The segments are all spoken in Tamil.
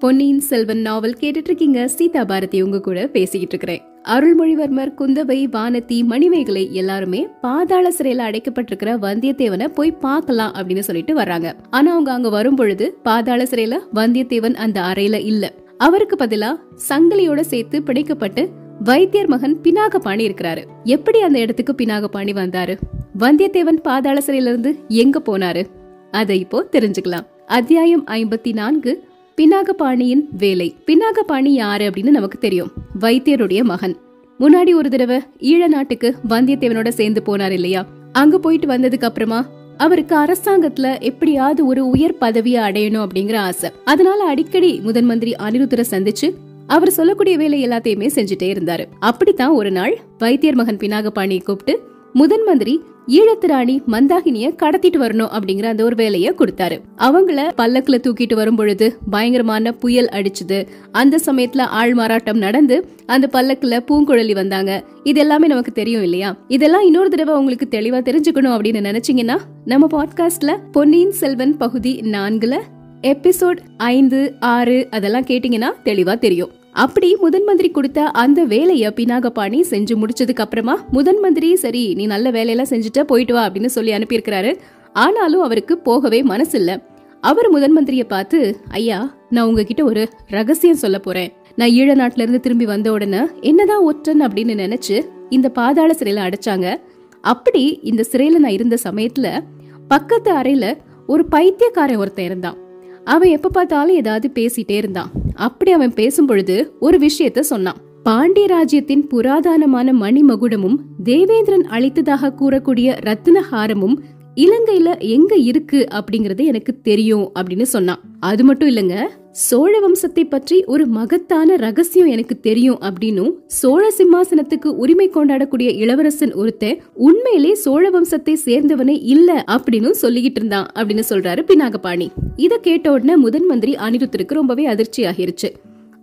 பொன்னியின் செல்வன் நாவல் கேட்டுட்டு இருக்கீங்க சீதா பாரதி உங்க கூட பேசிக்கிட்டு இருக்கிறேன் அருள்மொழிவர்மர் குந்தவை வானதி மணிமேகலை எல்லாருமே பாதாள சிறையில அடைக்கப்பட்டிருக்கிற வந்தியத்தேவனை போய் பார்க்கலாம் அப்படின்னு சொல்லிட்டு வர்றாங்க. ஆனா அவங்க அங்க வரும் பொழுது பாதாள சிறையில வந்தியத்தேவன் அந்த அறையில இல்ல. அவருக்கு பதிலா சங்கிலியோட சேர்த்து பிணைக்கப்பட்டு வைத்தியர் மகன் பினாகபாணி இருக்கிறாரு. எப்படி அந்த இடத்துக்கு பினாகபாணி வந்தாரு? வந்தியத்தேவன் பாதாள சிறையில இருந்து எங்க போனாரு? அதை இப்போ தெரிஞ்சுக்கலாம். அத்தியாயம் ஐம்பத்தி நான்கு பினாகபாணியின் வேலை. பினாகபாணி யாரு அப்படின்னு நமக்கு தெரியும். வைத்தியருடைய மகன். முன்னாடி ஒரு தடவை ஈழ நாட்டுக்கு வந்தியத்தேவனோட சேர்ந்து போனார் இல்லையா? அங்க போயிட்டு வந்ததுக்கு அப்புறமா அவருக்கு அரசாங்கத்துல எப்படியாவது ஒரு உயர் பதவியை அடையணும் அப்படிங்கிற ஆசை. அதனால அடிக்கடி முதன் மந்திரி அனிருத்தரை சந்திச்சு அவர் சொல்லக்கூடிய வேலை எல்லாத்தையுமே செஞ்சுட்டே இருந்தாரு. அப்படித்தான் ஒரு நாள் வைத்தியர் மகன் பினாகபாணியை கூப்பிட்டு முதன் மந்திரி ஈழத்து ராணி மந்தாகினிய கடத்திட்டு வரணும் அப்படிங்கிற அந்த ஒரு வேலைய கொடுத்தாரு. அவங்கள பல்லக்குல தூக்கிட்டு வரும் பொழுது பயங்கரமான புயல் அடிச்சுது. அந்த சமயத்துல ஆள் மாறாட்டம் நடந்து அந்த பல்லக்குல பூங்குழலி வந்தாங்க. இது எல்லாமே நமக்கு தெரியும் இல்லையா? இதெல்லாம் இன்னொரு தடவை உங்களுக்கு தெளிவா தெரிஞ்சுக்கணும் அப்படின்னு நினைச்சீங்கன்னா நம்ம பாட்காஸ்ட்ல பொன்னியின் செல்வன் பகுதி நான்குல எபிசோட் ஐந்து ஆறு அதெல்லாம் கேட்டீங்கன்னா தெளிவா தெரியும். அப்படி முதன் மந்திரி கொடுத்த அந்த வேலைய பினாகபாணி செஞ்சு முடிச்சதுக்கு அப்புறமா முதன் மந்திரி சரி நீ நல்ல வேலையெல்லாம் செஞ்சுட்ட போயிட்டு வா அப்படின்னு சொல்லி அனுப்பியிருக்கிறாரு. ஆனாலும் அவருக்கு போகவே மனசு இல்ல அவர் முதன் மந்திரிய பார்த்து ஐயா நான் உங்ககிட்ட ஒரு ரகசியம் சொல்ல போறேன். நான் ஈழ நாட்டுல இருந்து திரும்பி வந்த உடனே என்னதான் ஒற்றன் அப்படின்னு நினைச்சு இந்த பாதாள சிறையில அடைச்சாங்க. அப்படி இந்த சிறையில நான் இருந்த சமயத்துல பக்கத்து அறையில ஒரு பைத்தியக்காரன் ஒருத்தன் இருந்தான். அவன் எப்ப பார்த்தாலும் ஏதாவது பேசிட்டே இருந்தான். அப்படி அவன் பேசும் பொழுது ஒரு விஷயத்த சொன்னான். பாண்டிய ராஜ்யத்தின் புராதனமான மணிமகுடமும் தேவேந்திரன் அளித்ததாக கூறக்கூடிய ரத்னஹாரமும் இலங்கையில எங்க இருக்கு அப்படிங்கறது எனக்கு தெரியும் அப்படின்னு சொன்னான். அது மட்டும் இல்லங்க சோழ வம்சத்தை பற்றி ஒரு மகத்தான ரகசியம் எனக்கு தெரியும் அப்படின்னும் சோழ சிம்மாசனத்துக்கு உரிமை கொண்டாடக்கூடிய இளவரசன் ஒருத்தன் உண்மையிலே சோழ வம்சத்தை சேர்ந்தவனே இல்ல அப்படின்னு சொல்லிக்கிட்டு இருந்தான் அப்படின்னு சொல்றாரு பினாகபாணி. இத கேட்ட உடனே முதன் மந்திரி அனிருத்தருக்கு ரொம்பவே அதிர்ச்சி ஆகிருச்சு.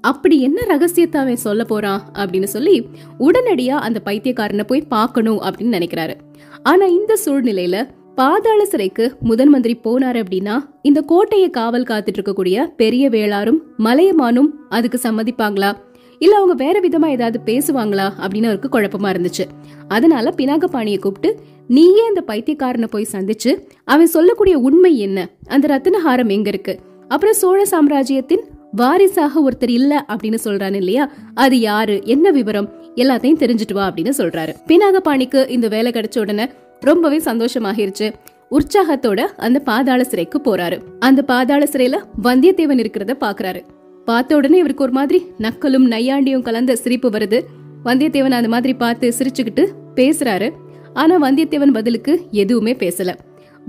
அப்படி என்ன ரகசியத்தை அவன் சொல்ல போறான் அப்படின்னு சொல்லி உடனடியா அந்த பைத்தியக்காரனை போய் பார்க்கணும் அப்படின்னு நினைக்கிறாரு. ஆனா இந்த சூழ்நிலையில பாதாள சிறைக்கு முதன் மந்திரி போனாரு அப்படின்னா இந்த கோட்டையை காவல் காத்துட்டு இருக்கக்கூடிய பெரிய வேளாரும் மலையமானும் அதுக்கு சம்மதிப்பாங்களா? இல்ல அவங்க வேற விதமா ஏதாவது பேசுவாங்களா? அப்படின்னு அவருக்கு குழப்பமா இருந்துச்சு. அதனால பினாகபாணியை கூப்பிட்டு நீயே அந்த பைத்தியக்காரனை போய் சந்திச்சு அவன் சொல்லக்கூடிய உண்மை என்ன? அந்த ரத்தினஹாரம் எங்க இருக்கு? அப்புறம் சோழ சாம்ராஜ்யத்தின் வாரிசாக ஒருத்தர் இல்ல அப்படின்னு சொல்றான் இல்லையா? அது யாரு? என்ன விவரம்? எல்லாத்தையும் தெரிஞ்சுட்டு வா அப்படின்னு சொல்றாரு. பினாகபாணிக்கு இந்த வேலை கிடைச்ச உடனே ரொம்பவே சந்தோஷமாகிருச்சு. உற்சாகத்தோட அந்த பாதாள சிறைக்கு போறாரு. அந்த பாதாள சிறையில வந்தியத்தேவன் இருக்கிறத பாக்குறாரு. பார்த்த உடனே இவருக்கு ஒரு மாதிரி நக்கலும் நையாண்டியும் கலந்த சிரிப்பு வருது. வந்தியத்தேவன் அந்த மாதிரி பார்த்து சிரிச்சுக்கிட்டு பேசுறாரு. ஆனா வந்தியத்தேவன் பதிலுக்கு எதுவுமே பேசல.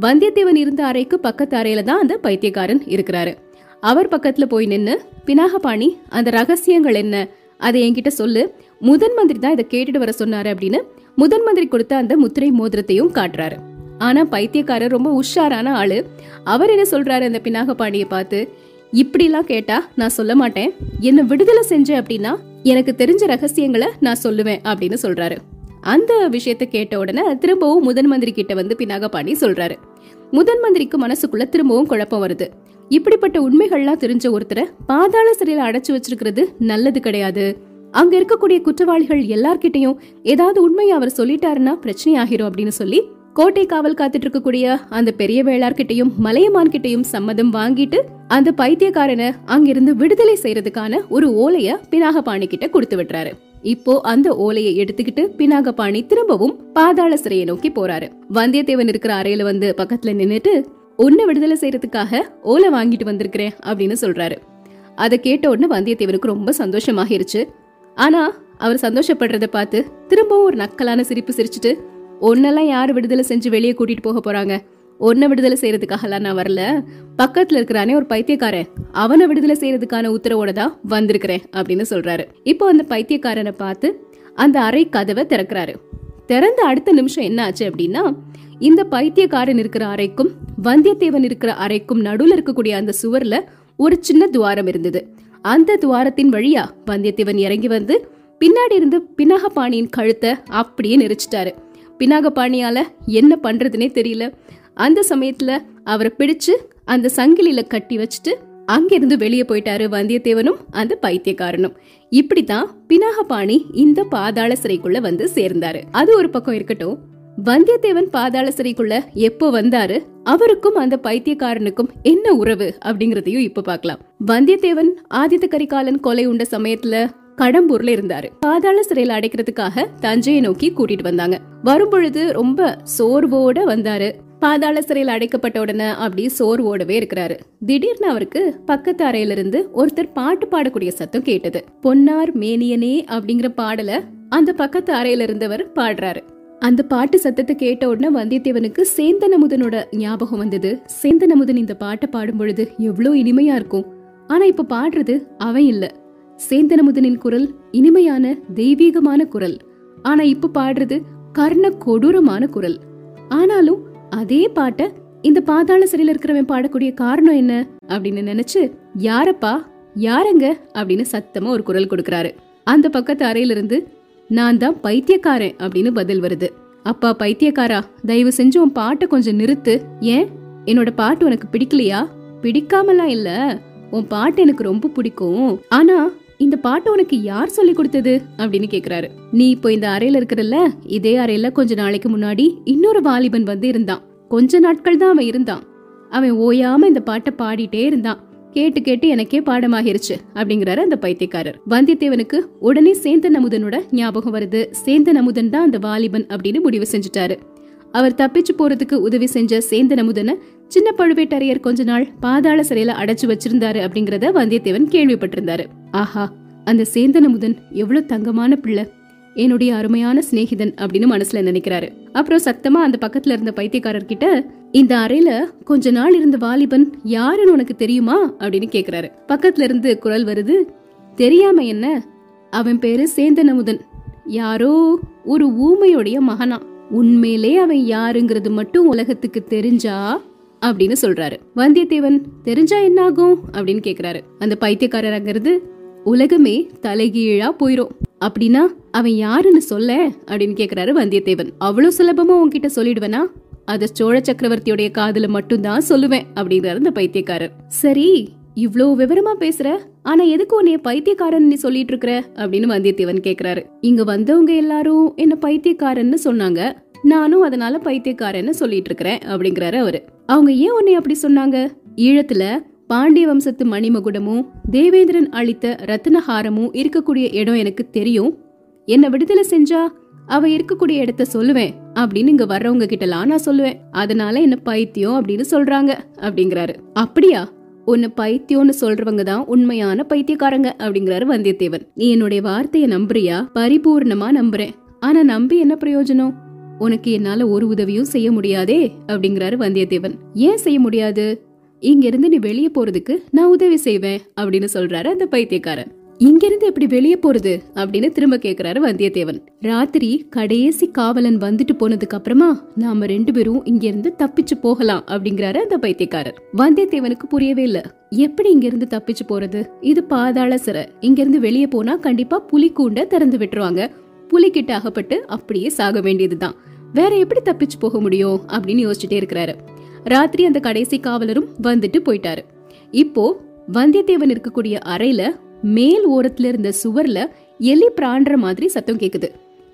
வந்தியத்தேவன் இருந்த அறைக்கு பக்கத்து அறையில தான் அந்த பைத்தியக்காரன் இருக்கிறாரு. அவர் பக்கத்துல போய் நின்னு பினாகபாணி அந்த ரகசியங்கள் என்ன? அதை என்கிட்ட சொல்லு. முதன் மந்திரி தான் இதை கேட்டுட்டு வர சொன்னாரு அப்படின்னு முதன் மந்திரி கொடுத்த அந்த முத்திரை மோதிரத்தையும் காட்டுறாரு. ஆனா பைத்தியக்காரர் ரொம்ப உஷாரான ஆளு. அவர் என்ன சொல்றாரு அந்த பினாகபாணியை பார்த்து? இப்படிலாம் கேட்டா நான் சொல்ல மாட்டேன். என்ன விடுதலை செஞ்ச அப்படின்னா எனக்கு தெரிஞ்ச ரகசியங்களை நான் சொல்லுவேன் அப்படின்னு சொல்றாரு. அந்த விஷயத்த கேட்ட உடனே திரும்பவும் முதன் மந்திரி கிட்ட வந்து பினாகபாணி சொல்றாரு. முதன் மந்திரிக்கு மனசுக்குள்ள திரும்பவும் குழப்பம் வருது. இப்படிப்பட்ட உண்மைகள்லாம் தெரிஞ்ச ஒருத்தரை பாதாள சிறையில அடைச்சு வச்சிருக்கிறது நல்லது கிடையாது. அங்க இருக்கக்கூடிய குற்றவாளிகள் எல்லார்கிட்டையும் ஏதாவது உண்மையை அவர் சொல்லிட்டாருன்னா பிரச்சனை ஆகிரும் அப்படின்னு சொல்லி கோட்டை காவல் காத்துட்டு இருக்கக்கூடிய அந்த பெரிய வேளார்கிட்டையும் மலையமான் கிட்டையும் சம்மதம் வாங்கிட்டு அந்த பைத்தியக்காரனை அங்கிருந்து விடுதலை செய்யறதுக்கான ஒரு ஓலைய பினாகபாணி கிட்ட கொடுத்து விட்டுறாரு. இப்போ அந்த ஓலையை எடுத்துக்கிட்டு பினாகபாணி திரும்பவும் பாதாள சிறையை நோக்கி போறாரு. வந்தியத்தேவன் இருக்கிற அறையில வந்து பக்கத்துல நின்னுட்டு உன்னை விடுதலை செய்யறதுக்காக ஓலை வாங்கிட்டு வந்திருக்கிறேன் அப்படின்னு சொல்றாரு. அதை கேட்ட உடனே வந்தியத்தேவனுக்கு ரொம்ப சந்தோஷமாகிருச்சு. ஆனா அவர் சந்தோஷப்படுறத பார்த்து திரும்பவும் ஒரு நக்கலான சிரிப்பு சிரிச்சுட்டு ஒன்னெல்லாம் யாரு விடுதலை செஞ்சு வெளியே கூட்டிட்டு போக போறாங்க? ஒன்ன விடுதலை செய்யறதுக்காகலாம் நான் வரல. பக்கத்துல இருக்கிறானே ஒரு பைத்தியக்காரன். அவனை விடுதலை செய்யறதுக்கான உத்தரவோட தான் வந்திருக்கிறேன் அப்படின்னு சொல்றாரு. இப்போ அந்த பைத்தியக்காரனை பார்த்து அந்த அறை கதவை திறக்கிறாரு. திறந்த அடுத்த நிமிஷம் என்ன ஆச்சு அப்படின்னா இந்த பைத்தியக்காரன் இருக்கிற அறைக்கும் வந்தியத்தேவன் இருக்கிற அறைக்கும் நடுவில் இருக்கக்கூடிய அந்த சுவர்ல ஒரு சின்ன துவாரம் இருந்தது. அந்த துவாரத்தின் வழியா வந்தியத்தேவன் இறங்கி வந்து பின்னாடி இருந்து பினாகபாணியின் கழுத்தை அப்படியே நெரிச்சிட்டாரு. பினாகபாணியால என்ன பண்றதுனே தெரியல. அந்த சமயத்துல அவரை பிடிச்சு அந்த சங்கிலியில கட்டி வச்சுட்டு அங்கிருந்து வெளியே போயிட்டாரு வந்தியத்தேவனும் அந்த பைத்தியக்காரனும். இப்படித்தான் பினாகபாணி இந்த பாதாள சிறைக்குள்ள வந்து சேர்ந்தாரு. அது ஒரு பக்கம் இருக்கட்டும். வந்தியத்தேவன் பாதாள சிறைக்குள்ள எப்போ வந்தாரு? அவருக்கும் அந்த பைத்தியக்காரனுக்கும் என்ன உறவு அப்படிங்கறதையும் இப்ப பார்க்கலாம். வந்தியத்தேவன் ஆதித்த கரிகாலன் கொலை உண்ட சமயத்துல கடம்பூர்ல இருந்தாரு. பாதாள சிறையில அடைக்கிறதுக்காக தஞ்சையை நோக்கி கூட்டிட்டு வந்தாங்க. வரும்பொழுது ரொம்ப சோர்வோட வந்தாரு. பாதாள சிறையில் அடைக்கப்பட்ட உடனே அப்படி சோர்வோடவே இருக்கிறாரு. திடீர்னு அவருக்கு பக்கத்து அறையில இருந்து ஒருத்தர் பாட்டு பாடக்கூடிய சத்தம் கேட்டது. பொன்னார் மேனியனே அப்படிங்கிற பாடல அந்த பக்கத்து அறையில இருந்தவர் பாடுறாரு. அந்த பாட்டு சத்தத்தை கேட்ட உடனே வந்தியத்தேவனுக்கு சேந்தனமுதனோட ஞாபகம் வந்தது. சேந்தனமுதன் இந்த பாட்டை பாடும் பொழுது எவ்வளோ இனிமையா இருக்கும். ஆனா இப்ப பாடுறது அவன் இல்ல. சேந்தனமுதனின் குரல் இனிமையான தெய்வீகமான குரல். ஆனா இப்ப பாடுறது கர்ண கொடூரமான குரல். ஆனாலும் அதே பாட்ட இந்த பாதாள சிறையில இருக்கிறவன் பாடக்கூடிய காரணம் என்ன? அப்படின்னு நினைச்சு யாரப்பா? யாரங்க? அப்படின்னு சத்தமா ஒரு குரல் கொடுக்கறாரு. அந்த பக்கத்து அறையில இருந்து நான் தான் பைத்தியக்காரன் அப்படின்னு பதில் வருது. அப்பா பைத்தியக்காரா? தயவு செஞ்சு உன் பாட்டை கொஞ்சம் நிறுத்து. ஏன்? என்னோட பாட்டு உனக்கு பிடிக்கலையா? பிடிக்காமலாம் இல்ல. உன் பாட்டு எனக்கு ரொம்ப பிடிக்கும். ஆனா இந்த பாட்டு உனக்கு யார் சொல்லி கொடுத்தது? அப்படின்னு கேக்குறாரு. நீ இப்போ இந்த அறையில இருக்கிறல்ல இதே அறையில கொஞ்ச நாளைக்கு முன்னாடி இன்னொரு வாலிபன் வந்து இருந்தான். கொஞ்ச நாட்கள் தான் அவன் இருந்தான். அவன் ஓயாம இந்த பாட்டை பாடிட்டே இருந்தான். கேட்டு கேட்டு எனக்கே பாடமாகிருச்சு அப்படிங்கிறாரு அந்த பைத்தியக்காரர். வந்தியத்தேவனுக்கு உடனே சேந்தன் அமுதனோட ஞாபகம் வருது. சேந்தன் அமுதன் தான் அந்த வாலிபன் அப்படின்னு முடிவு செஞ்சுட்டாரு. அவர் தப்பிச்சு போறதுக்கு உதவி செஞ்ச சேந்தன் அமுதனை சின்ன பழுவேட்டரையர் கொஞ்ச நாள் பாதாள சிறையில அடைச்சு வச்சிருந்தாரு அப்படிங்கறத வந்தியத்தேவன் கேள்விப்பட்டிருந்தாரு. ஆஹா அந்த சேந்தன அமுதன் எவ்வளவு தங்கமான பிள்ளை. என்னுடைய அருமையான சிநேகிதன் அப்படின்னு மனசுல நினைக்கிறாரு. அப்புறம் சத்தமா அந்த பக்கத்துல இருந்த பைத்தியக்காரர் கிட்ட இந்த அறையில கொஞ்ச நாள் இருந்த வாலிபன் யாருன்னு உனக்கு தெரியுமா? அப்படின்னு கேக்குறாரு. பக்கத்துல இருந்து குரல் வருது தெரியாம என்ன? அவன் பேரு சேந்தனமுதன் யாரோ ஒரு ஊமையுடைய மகனா. உண்மையிலே அவன் யாருங்கிறது மட்டும் உலகத்துக்கு தெரிஞ்சா அப்படின்னு சொல்றாரு. வந்தியத்தேவன் தெரிஞ்சா என்ன ஆகும் அப்படின்னு கேக்குறாரு. அந்த பைத்தியக்காரர் உலகமே தலைகீழா போயிரும். அப்படின்னா அவன் யாருன்னு சொல்ல? அப்படின்னு கேக்குறாரு வந்தியத்தேவன். அவ்வளவு சுலபமா உன்கிட்ட சொல்லிடுவனா? அத சோழ சக்கரவர்த்தியுடைய காதுல மட்டும்தான் சொல்லுவேன் அப்படிங்கிறாரு அந்த பைத்தியக்காரர். சரி இவ்ளோ விவரமா பேசுற ஆனா எதுக்கு உன்னைய பைத்தியக்காரன் நீ சொல்லிட்டு இருக்கிற? அப்படின்னு வந்தியத்தேவன் கேக்குறாரு. இங்க வந்தவங்க எல்லாரும் என்ன பைத்தியக்காரன்னு சொன்னாங்க. நானும் அதனால பைத்தியக்காரன்னு சொல்லிட்டு இருக்கிறேன் அப்படிங்கிறாரு அவரு. அவங்க ஏன் உன்னை அப்படி சொன்னாங்க? ஈழத்துல பாண்டிய வம்சத்து மணிமகுடமும் தேவேந்திரன் அளித்த ரத்னஹாரமும் இருக்கக்கூடிய இடம் எனக்கு தெரியும். என்ன விடுதலை செஞ்சா அவ இருக்கக்கூடிய இடத்த சொல்லுவேன் அப்படின்னு இங்க வர்றவங்க கிட்டலாம் நான் சொல்லுவேன். அதனால என்ன பைத்தியம் அப்படின்னு சொல்றாங்க அப்படிங்கிறாரு. அப்படியா? உன்னை பைத்தியம்னு சொல்றவங்க தான் உண்மையான பைத்தியக்காரங்க அப்படிங்கிறாரு வந்தியத்தேவன். நீ என்னுடைய வார்த்தையை நம்புறியா? பரிபூர்ணமா நம்புறேன். ஆனா நம்பி என்ன பிரயோஜனம்? உனக்கு என்னால ஒரு உதவியும் செய்ய முடியாதே அப்படிங்கிறாரு வந்தியத்தேவன். ஏன் செய்ய முடியாது? இங்கிருந்து நீ வெளியே போறதுக்கு நான் உதவி செய்வேன் அப்படின்னு சொல்றாரு அந்த பைத்தியக்காரன். இங்கிருந்து எப்படி வெளியே போறது அப்படின்னு திரும்ப கேக்குறாரு வந்தியத்தேவன். ராத்திரி கடைசி காவலன் வந்துட்டு போனதுக்கு அப்புறமா நாம ரெண்டு பேரும் இங்கிருந்து தப்பிச்சு போகலாம் அப்படிங்கிறாரு அந்த பைத்தியக்காரர். வந்தியத்தேவனுக்கு புரியவே இல்ல. எப்படி இங்கிருந்து தப்பிச்சு போறது? இது பாதாள சிறை. இங்கிருந்து வெளியே போனா கண்டிப்பா புலி திறந்து விட்டுருவாங்க. புலிக்கிட்ட அகப்பட்டு அப்படியே சாக வேண்டியதுதான். வேற எப்படி தப்பிச்சு போக முடியும் அப்படின்னு யோசிச்சுட்டே இருக்கிறாரு. ராத்திரி அந்த கடைசி காவலரும் வந்துட்டு போயிட்டாரு. இப்போ வந்தியத்தேவன் இருக்கக்கூடிய அறையில மேல் ஓரத்துல இருந்த சுவர்ல எலி பிராண்டுற மாதிரி சத்தம் கேக்குது.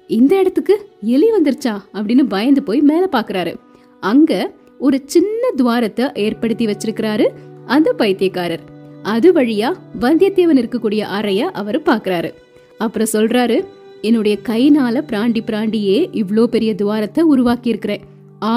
இந்த இடத்துக்கு எலி வந்துருச்சா அப்படின்னு பயந்து போய் மேல பாக்குறாரு. அங்க ஒரு சின்ன துவாரத்தை ஏற்படுத்தி வச்சிருக்கிறாரு அந்த பைத்தியக்காரர். அது வழியா வந்தியத்தேவன் இருக்கக்கூடிய அறைய அவரு பாக்குறாரு. அப்புறம் சொல்றாரு என்னுடைய கைனால பிராண்டி பிராண்டியே இவ்ளோ பெரிய துவாரத்தை உருவாக்கி இருக்கிறேன்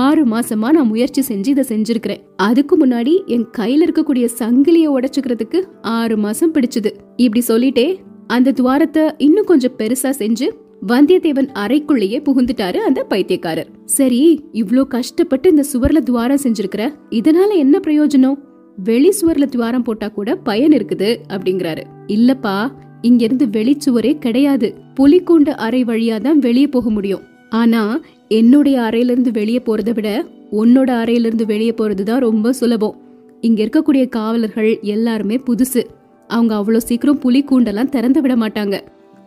ஆறு மாசமா நான் முயற்சி செஞ்சு இதை செஞ்சிருக்கிறேன். அதுக்கு முன்னாடி என் கையில இருக்கக்கூடிய சங்கிலிய உடைச்சுக்கிறதுக்கு ஆறு மாசம் பிடிச்சது. இப்படி சொல்லிட்டே அந்த துவாரத்தை இன்னும் கொஞ்சம் பெருசா செஞ்சு வந்தியத்தேவன் அறைக்குள்ளேயே புகுந்துட்டாரு அந்த பைத்தியக்காரர். சரி இவ்ளோ கஷ்டப்பட்டு இந்த சுவர்ல துவாரம் செஞ்சிருக்கிற இதனால என்ன பிரயோஜனம்? வெளி சுவர்ல துவாரம் போட்டா கூட பயன் இருக்குது அப்படிங்கிறாரு. இல்லப்பா இங்கிருந்து வெளிச்சுவரே கிடையாது. புலிக்கூண்டு அறை வழியா தான் வெளியே போக முடியும். ஆனா என்னுடைய அறையிலிருந்து வெளியே போறதை விட உன்னோட அறையிலிருந்து வெளியே போறது தான் ரொம்ப சுலபம். இங்க இருக்கக்கூடிய காவலர்கள் எல்லாருமே புதுசு. அவங்க அவ்வளோ சீக்கிரம் புலி கூண்டெல்லாம் திறந்து விட மாட்டாங்க.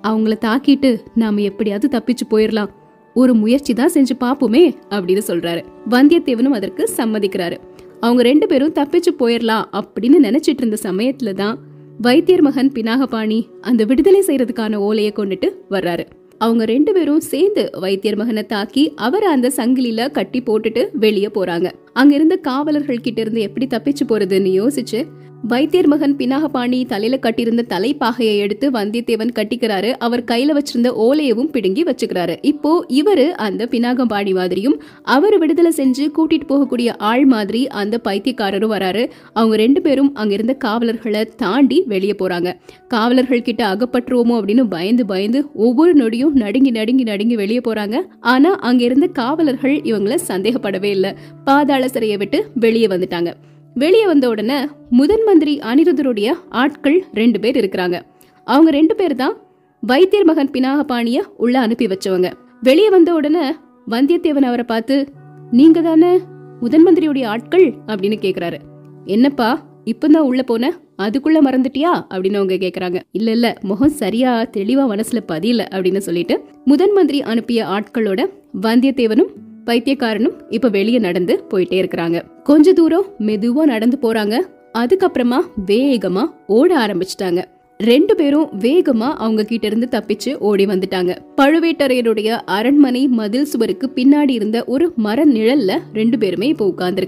அவங்கள தாக்கிட்டு நாம எப்படியாவது தப்பிச்சு போயிடலாம் ஒரு முயற்சி தான் செஞ்சு பார்ப்போமே அப்படின்னு சொல்றாரு. வந்தியத்தேவனும் அதற்கு சம்மதிக்கிறாரு. அவங்க ரெண்டு பேரும் தப்பிச்சு போயிடலாம் அப்படின்னு நினைச்சிட்டு இருந்த சமயத்துல தான் வைத்தியர் மகன் பினாகபாணி அந்த விடுதலை செய்யறதுக்கான ஓலையை கொண்டுட்டு வர்றாரு. அவங்க ரெண்டு பேரும் சேர்ந்து வைத்தியர் மகனை தாக்கி அவரை அந்த சங்கிலியில கட்டி போட்டுட்டு வெளியே போறாங்க. அங்க இருந்த காவலர்கள் கிட்ட இருந்து எப்படி தப்பிச்சு போறதுன்னு யோசிச்சு வைத்தியர் மகன் பினாகபாணி தலையில கட்டியிருந்த தலைப்பாகையை எடுத்து வந்தியத்தேவன் கட்டிக்கிறாரு. அவர் கையில வச்சிருந்த ஓலையவும் பிடுங்கி வச்சுக்கிறாரு. இப்போ இவரு அந்த பினாகபாணி மாதிரியும் அவர் விடுதலை செஞ்சு கூட்டிட்டு போகக்கூடிய ஆள் மாதிரி அந்த பைத்தியக்காரரும் வராரு. அவங்க ரெண்டு பேரும் அங்கிருந்த காவலர்களை தாண்டி வெளியே போறாங்க. காவலர்கள் கிட்ட அகப்பற்றுவோமோ அப்படின்னு பயந்து பயந்து ஒவ்வொரு நொடியும் நடுங்கி நடுங்கி நடுங்கி வெளியே போறாங்க. ஆனா அங்கிருந்த காவலர்கள் இவங்கள சந்தேகப்படவே இல்லை. பாதாள சிறையை விட்டு வெளியே வந்துட்டாங்க. வெளியே வந்த உடனே முதன் மந்திரி அனிருதருடைய ஆட்கள் ரெண்டு பேர் இருக்கிறாங்க. அவங்க ரெண்டு பேர் தான் வைத்தியர் மகன் பினாகபாணிய உள்ள அனுப்பி வச்சவங்க. வெளியே வந்த உடனே வந்தியத்தேவன் அவரை பார்த்து நீங்க தானே முதன் மந்திரியுடைய ஆட்கள்? அப்படின்னு கேக்குறாரு. என்னப்பா இப்பதான் உள்ள போன? அதுக்குள்ள மறந்துட்டியா? அப்படின்னு அவங்க கேக்குறாங்க. இல்ல இல்ல முகம் சரியா தெளிவா மனசுல பதியல அப்படின்னு சொல்லிட்டு முதன் மந்திரி அனுப்பிய ஆட்களோட வந்தியத்தேவனும் பைத்தியக்காரனும் இப்ப வெளியே நடந்து போயிட்டே இருக்கிறாங்க. கொஞ்ச தூரம் மெதுவா நடந்து போறாங்க. அதுக்கப்புறமா வேகமா ஓட ஆரம்பிச்சிட்டாங்க. ரெண்டு பேரும் வேகமா அவங்க கிட்ட இருந்து தப்பிச்சு ஓடி வந்துட்டாங்க. பழுவேட்டரையருடைய அரண்மனை மதில் சுவருக்கு பின்னாடி இருந்த ஒரு மர நிழல்ல ரெண்டு பேருமே இப்போ உட்கார்ந்து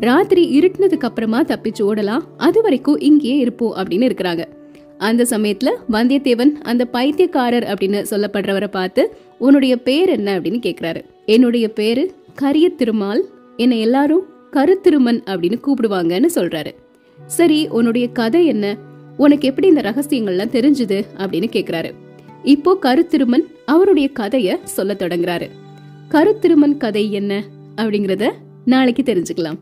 ராத்திரி இருட்டினதுக்கு அப்புறமா தப்பிச்சு ஓடலாம். அது வரைக்கும் இங்கேயே இருப்போம் அப்படின்னு இருக்கிறாங்க. அந்த சமயத்துல வந்தியத்தேவன் அந்த பைத்தியக்காரர் அப்படின்னு சொல்லப்படுறவரை பார்த்து உன்னுடைய பேர் என்ன? அப்படின்னு கேக்குறாரு. என்னுடைய பேரு கரிய திருமால். என்னை எல்லாரும் கருத்திருமன் அப்படின்னு கூப்பிடுவாங்கன்னு சொல்றாரு. சரி உன்னுடைய கதை என்ன? உனக்கு எப்படி இந்த ரகசியங்கள்லாம் தெரிஞ்சுது? அப்படின்னு கேக்குறாரு. இப்போ கருத்திருமன் அவருடைய கதைய சொல்ல தொடங்குறாரு. கருத்திருமன் கதை என்ன? அப்படிங்கறத நாளைக்கு தெரிஞ்சுக்கலாம்.